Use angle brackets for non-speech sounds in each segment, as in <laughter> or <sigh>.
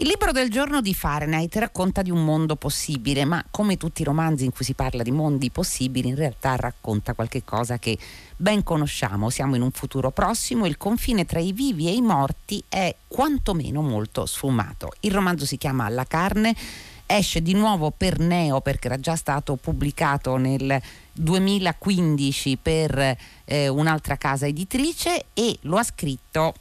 Il libro del giorno di Fahrenheit racconta di un mondo possibile, ma come tutti i romanzi in cui si parla di mondi possibili, in realtà racconta qualche cosa che ben conosciamo. Siamo in un futuro prossimo, il confine tra i vivi e i morti è quantomeno molto sfumato. Il romanzo si chiama La carne esce di nuovo per Neo perché era già stato pubblicato nel 2015 per eh, un'altra casa editrice e lo ha scritto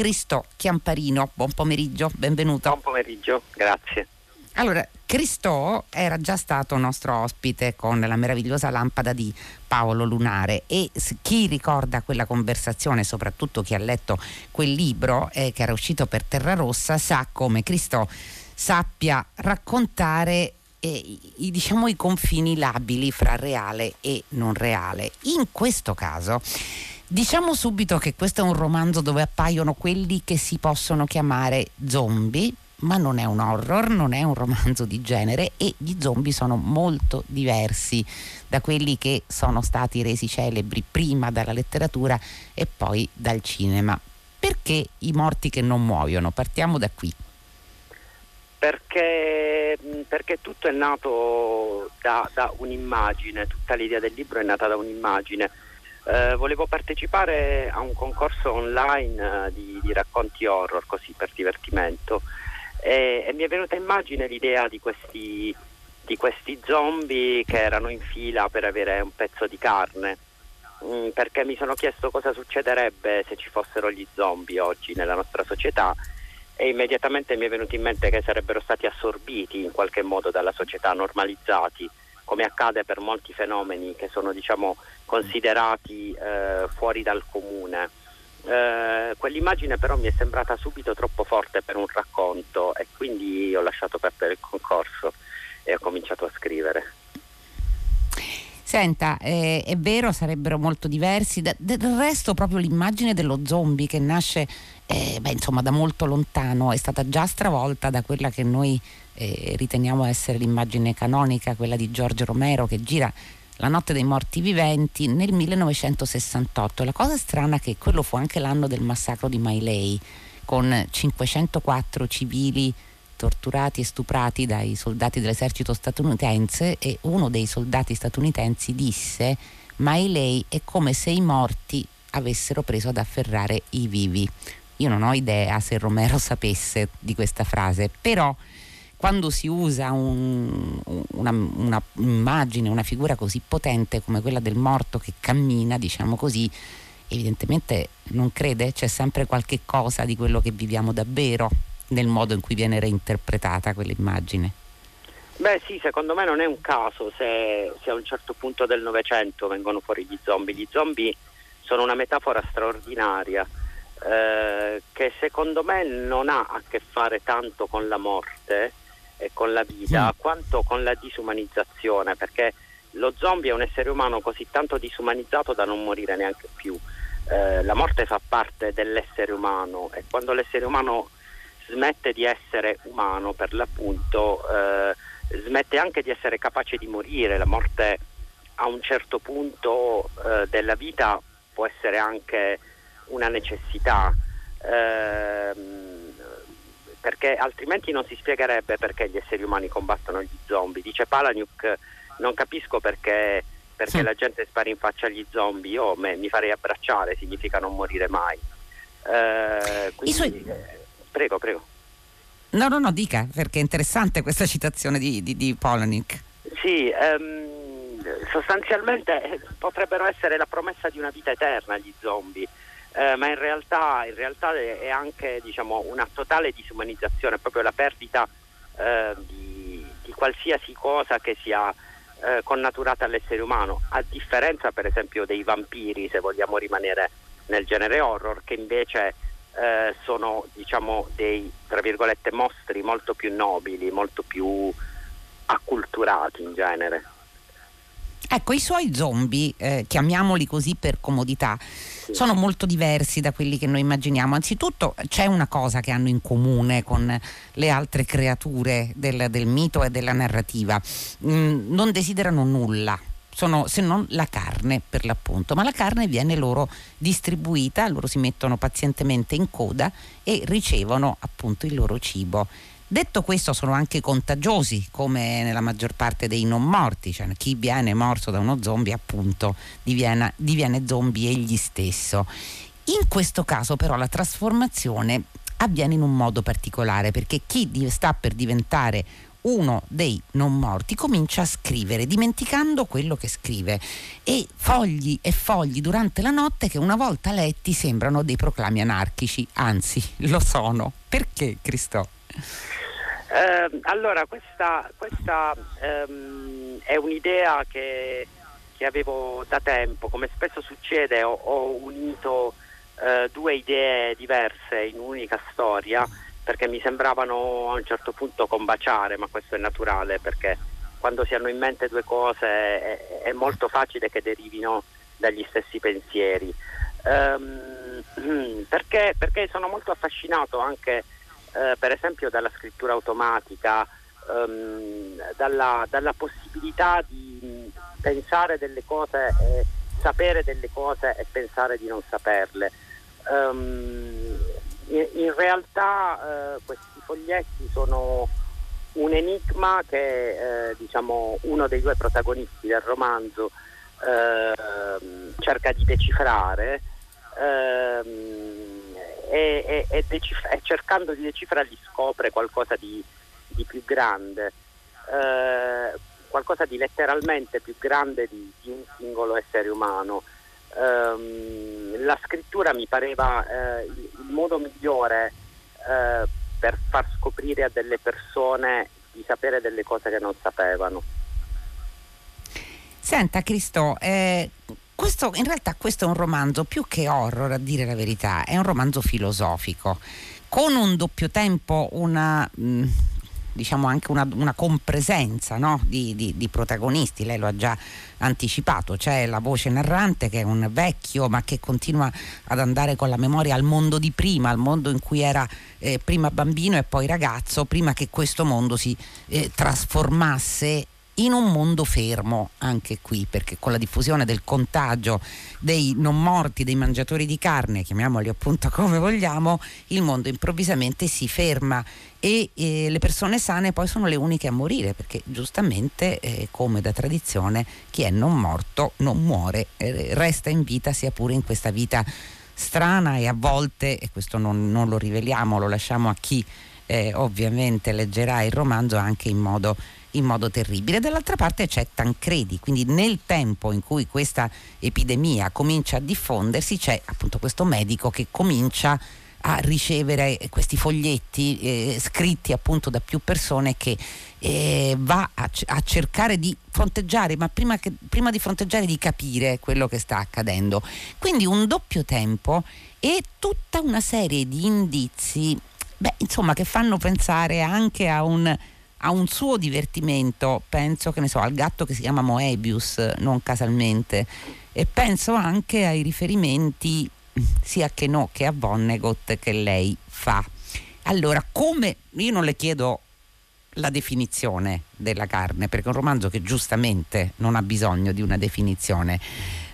Cristo Chiamparino. Buon pomeriggio, benvenuto. Buon pomeriggio, grazie. Allora, Cristo era già stato nostro ospite con la meravigliosa lampada di Paolo Lunare e chi ricorda quella conversazione, soprattutto chi ha letto quel libro eh, che era uscito per Terra Rossa, sa come Cristo sappia raccontare eh, i, diciamo, i confini labili fra reale e non reale. In questo caso diciamo subito che questo è un romanzo dove appaiono quelli che si possono chiamare zombie, ma non è un horror, non è un romanzo di genere e gli zombie sono molto diversi da quelli che sono stati resi celebri prima dalla letteratura e poi dal cinema. Perché i morti che non muoiono? Partiamo da qui perché, perché tutto è nato da, da, un'immagine, tutta l'idea del libro è nata da un'immagine. Eh, volevo partecipare a un concorso online eh, di, di, racconti horror, così per divertimento, e, e mi è venuta in immagine l'idea di questi, di questi, zombie che erano in fila per avere un pezzo di carne. Mm, perché mi sono chiesto cosa succederebbe se ci fossero gli zombie oggi nella nostra società. E immediatamente mi è venuto in mente che sarebbero stati assorbiti in qualche modo dalla società, normalizzati, come accade per molti fenomeni che sono diciamo, considerati eh, fuori dal comune. Eh, quell'immagine però mi è sembrata subito troppo forte per un racconto e quindi ho lasciato perdere il concorso e ho cominciato a scrivere. Senta, eh, è vero, sarebbero molto diversi. Del resto, proprio l'immagine dello zombie che nasce eh, beh, insomma, da molto lontano è stata già stravolta da quella che noi eh, riteniamo essere l'immagine canonica, quella di Giorgio Romero che gira La notte dei morti viventi nel 1968. La cosa strana è che quello fu anche l'anno del massacro di Mailei, con 504 civili torturati e stuprati dai soldati dell'esercito statunitense e uno dei soldati statunitensi disse Mailei è come se i morti avessero preso ad afferrare i vivi. Io non ho idea se Romero sapesse di questa frase, però quando si usa un, una, una, immagine, una figura così potente come quella del morto che cammina, diciamo così, evidentemente non crede, c'è sempre qualche cosa di quello che viviamo davvero nel modo in cui viene reinterpretata quell'immagine. Beh sì, secondo me non è un caso se, se a un certo punto del Novecento vengono fuori gli zombie. Gli zombie sono una metafora straordinaria eh, che secondo me non ha a che fare tanto con la morte e con la vita mm. quanto con la disumanizzazione, perché lo zombie è un essere umano così tanto disumanizzato da non morire neanche più. Eh, la morte fa parte dell'essere umano e quando l'essere umano smette di essere umano per l'appunto, eh, smette anche di essere capace di morire. La morte a un certo punto eh, della vita può essere anche una necessità. Ehm, perché altrimenti non si spiegherebbe perché gli esseri umani combattono gli zombie. Dice Palaniuk, non capisco perché, perché sì. la gente spara in faccia agli zombie, io me, mi farei abbracciare, significa non morire mai. Eh, quindi, suoi... Prego, prego. No, no, no, dica, perché è interessante questa citazione di, di, di Polanik. Sì, um, sostanzialmente potrebbero essere la promessa di una vita eterna gli zombie, eh, ma in realtà, in realtà, è anche diciamo, una totale disumanizzazione, proprio la perdita eh, di, di, qualsiasi cosa che sia eh, connaturata all'essere umano, a differenza per esempio dei vampiri, se vogliamo rimanere nel genere horror, che invece eh, sono diciamo dei mostri molto più nobili, molto più acculturati in genere. Ecco, i suoi zombie, eh, chiamiamoli così per comodità, sì. sono molto diversi da quelli che noi immaginiamo. Anzitutto c'è una cosa che hanno in comune con le altre creature del, del mito e della narrativa. Mm, non desiderano nulla, sono se non la carne per l'appunto, ma la carne viene loro distribuita, loro si mettono pazientemente in coda e ricevono appunto il loro cibo. Detto questo sono anche contagiosi come nella maggior parte dei non morti, cioè chi viene morso da uno zombie appunto diviene, diviene zombie egli stesso. In questo caso però la trasformazione avviene in un modo particolare perché chi sta per diventare uno dei non morti comincia a scrivere dimenticando quello che scrive e fogli e fogli durante la notte che una volta letti sembrano dei proclami anarchici, anzi lo sono. Perché Cristo? Eh, allora questa, questa ehm, è un'idea che, che, avevo da tempo, come spesso succede ho, ho unito eh, due idee diverse in un'unica storia perché mi sembravano a un certo punto combaciare, ma questo è naturale perché quando si hanno in mente due cose è, è molto facile che derivino dagli stessi pensieri. Um, <clears throat> perché, perché, sono molto affascinato anche uh, per esempio dalla scrittura automatica, um, dalla, dalla, possibilità di pensare delle cose, e sapere delle cose e pensare di non saperle. Um, in realtà eh, questi foglietti sono un enigma che eh, diciamo, uno dei due protagonisti del romanzo eh, cerca di decifrare ehm, e, e, decif- e, cercando di decifrarli scopre qualcosa di, di più grande, eh, qualcosa di letteralmente più grande di, di un singolo essere umano. Um, la scrittura mi pareva eh, il, il, modo migliore eh, per far scoprire a delle persone di sapere delle cose che non sapevano. Senta Cristo, eh, questo, in realtà questo è un romanzo più che horror, a dire la verità, è un romanzo filosofico, con un doppio tempo, una... Mm, diciamo anche una, una compresenza no? di, di, di, protagonisti, lei lo ha già anticipato, c'è la voce narrante che è un vecchio ma che continua ad andare con la memoria al mondo di prima, al mondo in cui era eh, prima bambino e poi ragazzo, prima che questo mondo si eh, trasformasse in un mondo fermo anche qui, perché con la diffusione del contagio dei non morti, dei mangiatori di carne, chiamiamoli appunto <laughs> come vogliamo, il mondo improvvisamente si ferma. E eh, le persone sane poi sono le uniche a morire, perché giustamente, eh, come da tradizione, chi è non morto non muore, eh, resta in vita sia pure in questa vita strana e a volte, e questo non, non lo riveliamo, lo lasciamo a chi eh, ovviamente leggerà il romanzo anche in modo in modo terribile. Dall'altra parte c'è Tancredi, quindi nel tempo in cui questa epidemia comincia a diffondersi c'è appunto questo medico che comincia a ricevere questi foglietti eh, scritti appunto da più persone che eh, va a, a, cercare di fronteggiare, ma prima, che, prima di fronteggiare di capire quello che sta accadendo. Quindi un doppio tempo e tutta una serie di indizi, beh, insomma, che fanno pensare anche a un ha un suo divertimento, penso che ne so, al gatto che si chiama Moebius, non casalmente, e penso anche ai riferimenti sia che no che a Vonnegut che lei fa. Allora, come io non le chiedo la definizione della carne, perché è un romanzo che giustamente non ha bisogno di una definizione,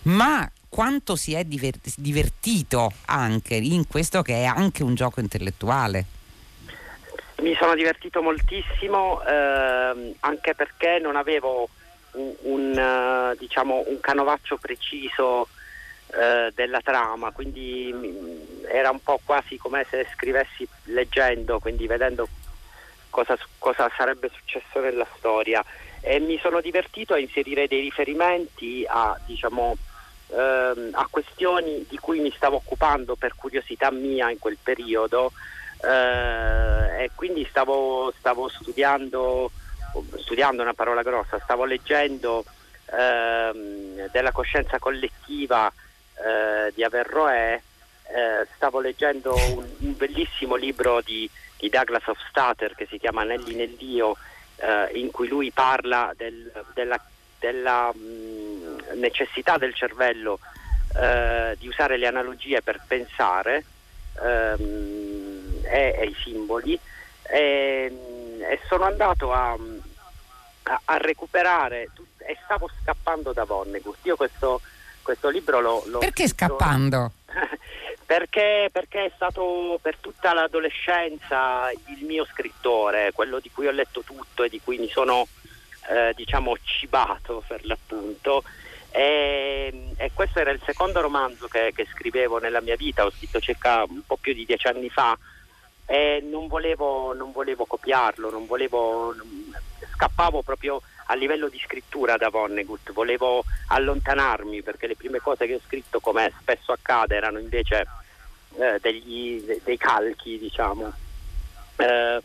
ma quanto si è divertito anche in questo che è anche un gioco intellettuale. Mi sono divertito moltissimo ehm, anche perché non avevo un, un, uh, diciamo, un canovaccio preciso uh, della trama, quindi mh, era un po' quasi come se scrivessi leggendo, quindi vedendo cosa, cosa sarebbe successo nella storia. E mi sono divertito a inserire dei riferimenti a, diciamo, ehm, a questioni di cui mi stavo occupando per curiosità mia in quel periodo eh, e quindi stavo, stavo studiando, studiando una parola grossa, stavo leggendo ehm, della coscienza collettiva eh, di Averroè, eh, stavo leggendo un, un bellissimo libro di, di, Douglas Hofstadter che si chiama Anelli nel Dio, eh, in cui lui parla del, della, della mh, mm, necessità del cervello eh, di usare le analogie per pensare. Ehm, e, i simboli e, e, sono andato a, a, a recuperare tut- e stavo scappando da Vonnegut. Io questo, questo libro lo, lo Perché scappando? <laughs> Perché, perché, è stato per tutta l'adolescenza il mio scrittore, quello di cui ho letto tutto e di cui mi sono eh, diciamo cibato per l'appunto. E, e, questo era il secondo romanzo che, che, scrivevo nella mia vita, ho scritto circa un po' più di dieci anni fa e non volevo, non volevo copiarlo, non volevo, scappavo proprio a livello di scrittura da Vonnegut, volevo allontanarmi perché le prime cose che ho scritto, come spesso accade, erano invece eh, degli, dei calchi, diciamo. Eh,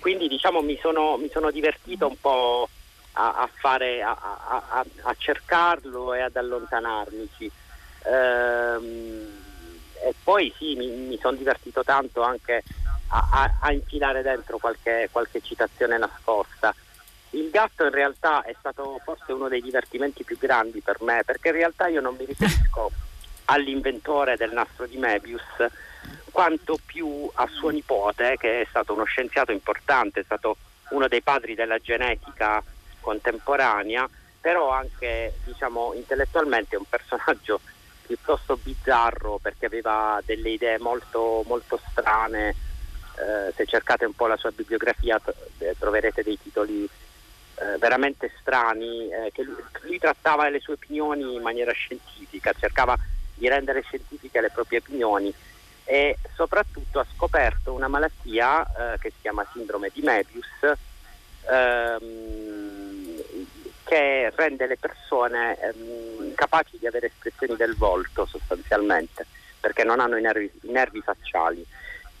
quindi diciamo mi sono, mi sono, divertito un po' a, a, fare, a, a, cercarlo e ad allontanarmi. Ehm, e poi sì, mi, mi sono divertito tanto anche a, infilare dentro qualche, qualche citazione nascosta. Il gatto in realtà è stato forse uno dei divertimenti più grandi per me, perché in realtà io non mi riferisco <laughs> all'inventore del nastro di Mebius, quanto più a suo nipote, che è stato uno scienziato importante, è stato uno dei padri della genetica contemporanea, però anche diciamo, intellettualmente un personaggio piuttosto bizzarro perché aveva delle idee molto, molto strane. Eh, se cercate un po' la sua bibliografia troverete dei titoli eh, veramente strani, eh, che lui, lui, trattava le sue opinioni in maniera scientifica, cercava di rendere scientifiche le proprie opinioni e soprattutto ha scoperto una malattia eh, che si chiama sindrome di Mebius ehm, che rende le persone ehm, capaci di avere espressioni del volto sostanzialmente perché non hanno i nervi, i nervi facciali.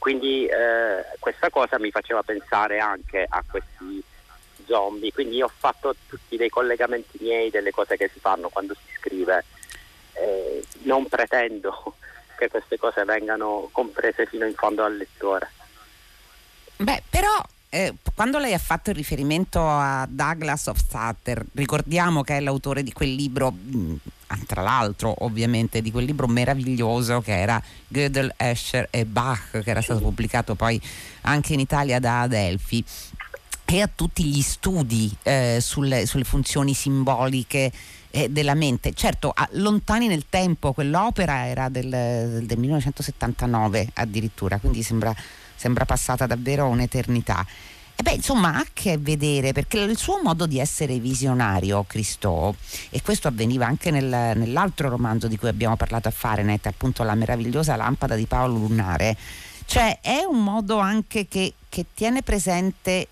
Quindi eh, questa cosa mi faceva pensare anche a questi zombie, quindi ho fatto tutti dei collegamenti miei delle cose che si fanno quando si scrive. Eh, non pretendo <laughs> che queste cose vengano comprese fino in fondo al lettore. Beh, però eh, quando lei ha fatto riferimento a Douglas of Sutter, ricordiamo che è l'autore di quel libro, mm, tra l'altro ovviamente di quel libro meraviglioso che era Gödel, Escher e Bach, che era stato pubblicato poi anche in Italia da Adelphi e a tutti gli studi eh, sulle, sulle, funzioni simboliche eh, della mente. Certo, a, lontani nel tempo, quell'opera era del, del 1979 addirittura, quindi sembra, sembra passata davvero un'eternità. E beh, insomma, ha a che vedere perché il suo modo di essere visionario, Cristo, e questo avveniva anche nel, nell'altro romanzo di cui abbiamo parlato a Fahrenheit, appunto La meravigliosa lampada di Paolo Lunare, cioè è un modo anche che, che tiene presente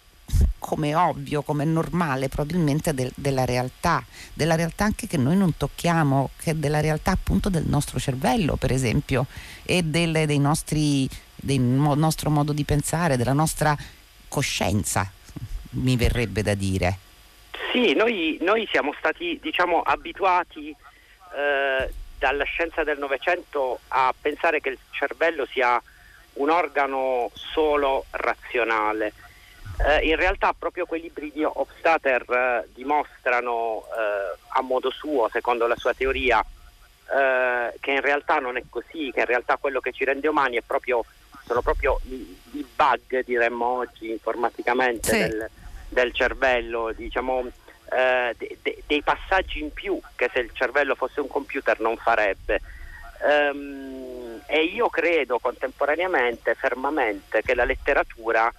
come ovvio, come normale probabilmente del, della realtà, della realtà anche che noi non tocchiamo, che è della realtà appunto del nostro cervello per esempio e delle, dei nostri, del nostro modo di pensare, della nostra coscienza, mi verrebbe da dire. Sì, noi, noi siamo stati diciamo abituati eh, dalla scienza del Novecento a pensare che il cervello sia un organo solo razionale eh, in realtà proprio quei libri di Hofstadter eh, dimostrano eh, a modo suo, secondo la sua teoria, eh, che in realtà non è così, che in realtà quello che ci rende umani proprio, sono proprio i, i, bug, diremmo oggi informaticamente, sì. del, del, cervello, diciamo, eh, de, de, dei passaggi in più che se il cervello fosse un computer non farebbe. Um, e io credo contemporaneamente, fermamente, che la letteratura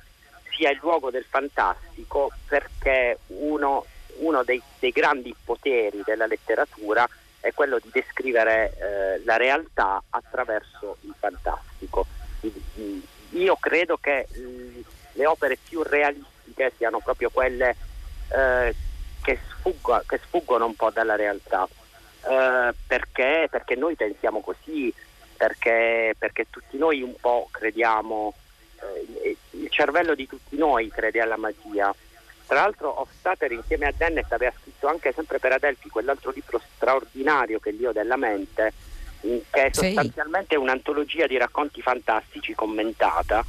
sia il luogo del fantastico perché uno, uno dei, dei, grandi poteri della letteratura è quello di descrivere eh, la realtà attraverso il fantastico. Io credo che le opere più realistiche siano proprio quelle eh, che, sfuggo, che, sfuggono un po' dalla realtà, eh, perché, perché, noi pensiamo così, perché, perché tutti noi un po' crediamo eh, il cervello di tutti noi crede alla magia. Tra l'altro Hofstadter insieme a Dennett aveva scritto anche sempre per Adelphi quell'altro libro straordinario che è l'Io della mente, che è sostanzialmente un'antologia di racconti fantastici commentata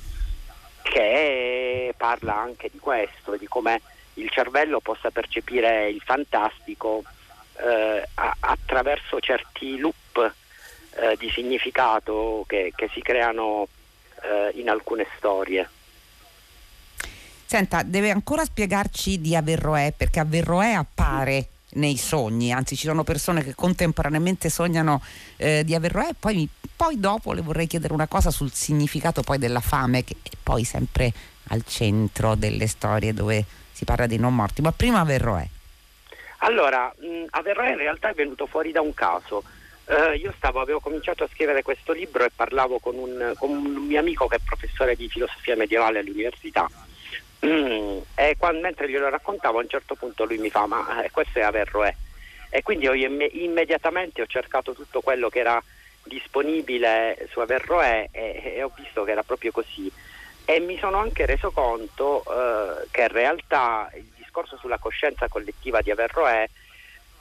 che parla anche di questo, di come il cervello possa percepire il fantastico eh, attraverso certi loop eh, di significato che, che si creano eh, in alcune storie. Senta, deve ancora spiegarci di Averroè, perché Averroè appare nei sogni, anzi ci sono persone che contemporaneamente sognano eh, di averlo e poi, poi dopo le vorrei chiedere una cosa sul significato poi della fame che è poi sempre al centro delle storie dove si parla dei non morti, ma prima Averroè. Allora, mh, Averroè in realtà è venuto fuori da un caso. Uh, io stavo, avevo cominciato a scrivere questo libro e parlavo con un, con un mio amico che è professore di filosofia medievale all'università. Mm, e quando, mentre glielo raccontavo a un certo punto lui mi fa ma eh, questo è Averroè e quindi io immediatamente ho cercato tutto quello che era disponibile su Averroè e, e ho visto che era proprio così. E mi sono anche reso conto eh, che in realtà il discorso sulla coscienza collettiva di Averroè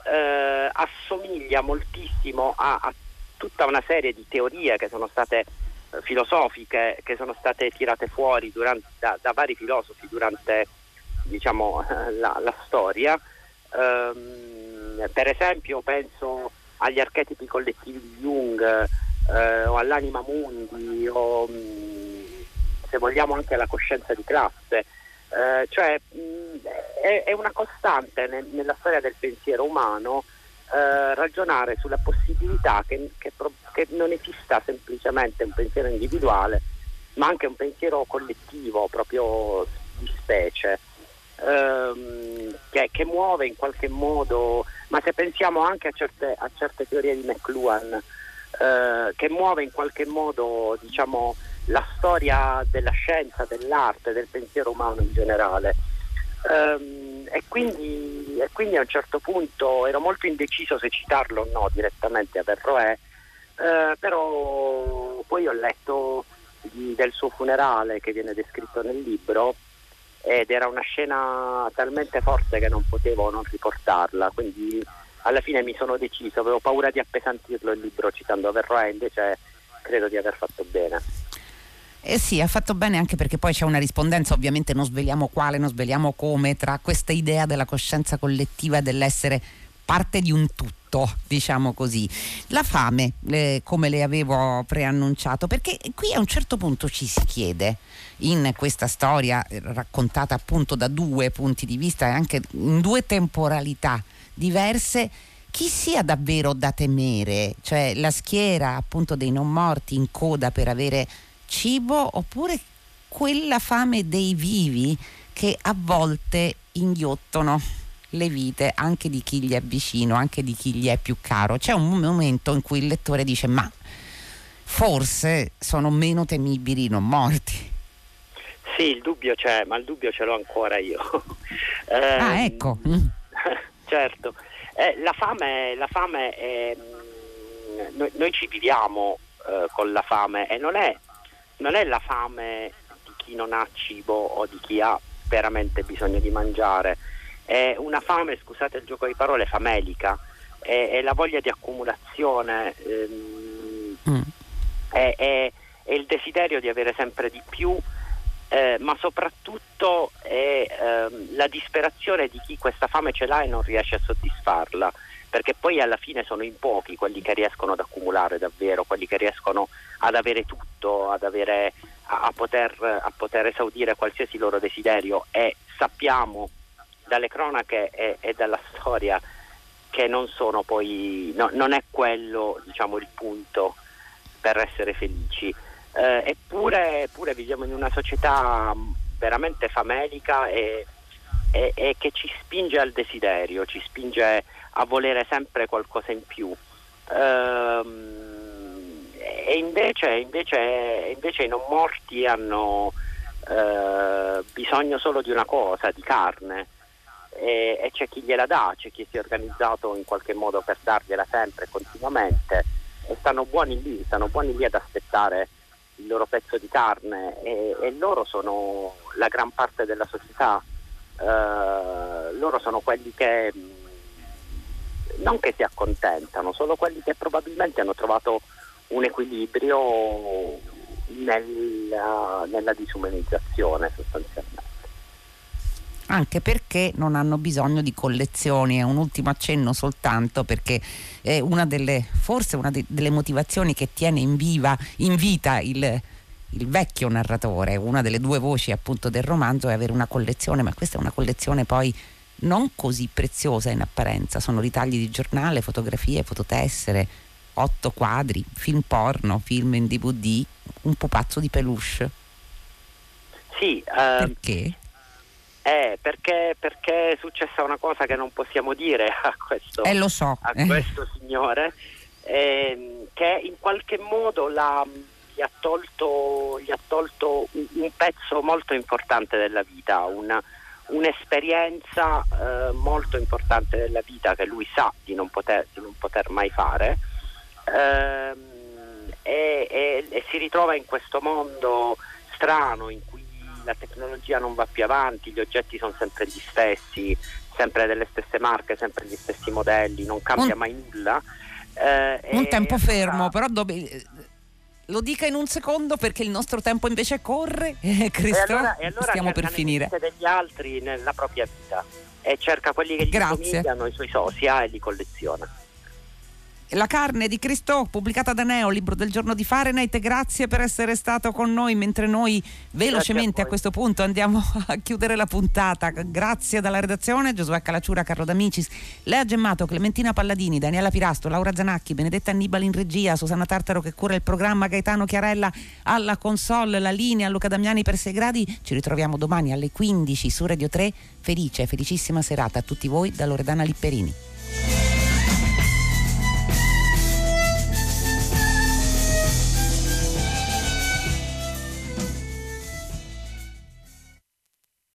eh, assomiglia moltissimo a, a tutta una serie di teorie che sono state filosofiche che sono state tirate fuori durante, da, da, vari filosofi durante diciamo, la, la, storia. Um, per esempio penso agli archetipi collettivi di Jung eh, o all'anima mundi o um, se vogliamo anche alla coscienza di classe. Eh, cioè mh, è, è, una costante nel, nella storia del pensiero umano eh, ragionare sulla possibilità che, che, che, non esista semplicemente un pensiero individuale, ma anche un pensiero collettivo, proprio di specie, ehm, che, che, muove in qualche modo, ma se pensiamo anche a certe, a certe teorie di McLuhan, eh, che muove in qualche modo diciamo, la storia della scienza, dell'arte, del pensiero umano in generale. Um, e, quindi, e, quindi, a un certo punto ero molto indeciso se citarlo o no direttamente a Verroè, uh, però poi ho letto di, del suo funerale che viene descritto nel libro ed era una scena talmente forte che non potevo non riportarla, quindi alla fine mi sono deciso, avevo paura di appesantirlo il libro citando Verroè, invece credo di aver fatto bene. Eh sì, ha fatto bene anche perché poi c'è una rispondenza, ovviamente non sveliamo quale, non sveliamo come, tra questa idea della coscienza collettiva e dell'essere parte di un tutto, diciamo così. La fame, eh, come le avevo preannunciato, perché qui a un certo punto ci si chiede, in questa storia eh, raccontata appunto da due punti di vista e anche in due temporalità diverse, chi sia davvero da temere, cioè la schiera appunto dei non morti in coda per avere cibo oppure quella fame dei vivi che a volte inghiottono le vite anche di chi gli è vicino, anche di chi gli è più caro. C'è un momento in cui il lettore dice ma forse sono meno temibili i non morti. Sì, il dubbio c'è, ma il dubbio ce l'ho ancora io. <laughs> eh, ah, ecco. Mm. <laughs> certo. Eh, la fame, la fame è, mm, noi, noi, ci viviamo eh, con la fame e non è non è la fame di chi non ha cibo o di chi ha veramente bisogno di mangiare, è una fame, scusate il gioco di parole, famelica, è, è la voglia di accumulazione, ehm, mm. è, è, è, il desiderio di avere sempre di più, eh, ma soprattutto è ehm, la disperazione di chi questa fame ce l'ha e non riesce a soddisfarla perché poi alla fine sono in pochi quelli che riescono ad accumulare davvero, quelli che riescono ad avere tutto, ad avere, a, a, poter, a poter, esaudire qualsiasi loro desiderio e sappiamo dalle cronache e, e dalla <laughs> storia che non sono poi, no, non è quello diciamo, il punto per essere felici. Eh, eppure, eppure viviamo in una società veramente famelica e, e, e che ci spinge al desiderio, ci spinge a volere sempre qualcosa in più. Ehm, e invece, invece, invece, i non morti hanno eh, bisogno solo di una cosa, di carne. E, e, c'è chi gliela dà, c'è chi si è organizzato in qualche modo per dargliela sempre, continuamente, e stanno buoni lì, stanno buoni lì ad aspettare il loro pezzo di carne e, e loro sono la gran parte della società, eh, loro sono quelli che non che si accontentano, sono quelli che probabilmente hanno trovato un equilibrio nella, nella disumanizzazione sostanzialmente anche perché non hanno bisogno di collezioni. È un ultimo accenno soltanto perché è una delle, forse una de, delle motivazioni che tiene in, viva, in vita il, il, vecchio narratore, una delle due voci appunto del romanzo è avere una collezione, ma questa è una collezione poi non così preziosa in apparenza, sono ritagli di giornale, fotografie, fototessere, otto quadri, film porno, film in DVD, un pupazzo di peluche. Sì, uh, perché? Eh, perché, perché, è successa una cosa che non possiamo dire a questo, eh, so. a questo signore, eh, che in qualche modo la, gli, ha tolto, gli, ha tolto, un, un, pezzo molto importante della vita, una, un'esperienza eh, molto importante della vita che lui sa di non poter, di non poter mai fare. Ehm, e, e, e si ritrova in questo mondo strano in cui la tecnologia non va più avanti, gli oggetti sono sempre gli stessi, sempre delle stesse marche, sempre gli stessi modelli, non cambia un, mai nulla. Eh, un tempo fermo, però dove, lo dica in un secondo perché il nostro tempo invece corre. Eh, <laughs> Cristo, e allora, e allora stiamo per finire. degli altri nella propria vita e cerca quelli che gli Grazie. somigliano, i suoi sosia e li colleziona. La carne di Cristo, pubblicata da Neo, libro del giorno di Fahrenheit. Grazie per essere stato con noi mentre noi velocemente a, a, questo punto andiamo <laughs> a chiudere la puntata. Grazie dalla redazione, Giosuè Calacciura, Carlo D'Amicis, Lea Gemmato, Clementina Palladini, Daniela Pirasto, Laura Zanacchi, Benedetta Annibali in regia, Susanna Tartaro che cura il programma, Gaetano Chiarella alla console, la linea, Luca Damiani per 6 gradi. Ci ritroviamo domani alle 15 su Radio 3. Felice, felicissima serata a tutti voi da Loredana Lipperini.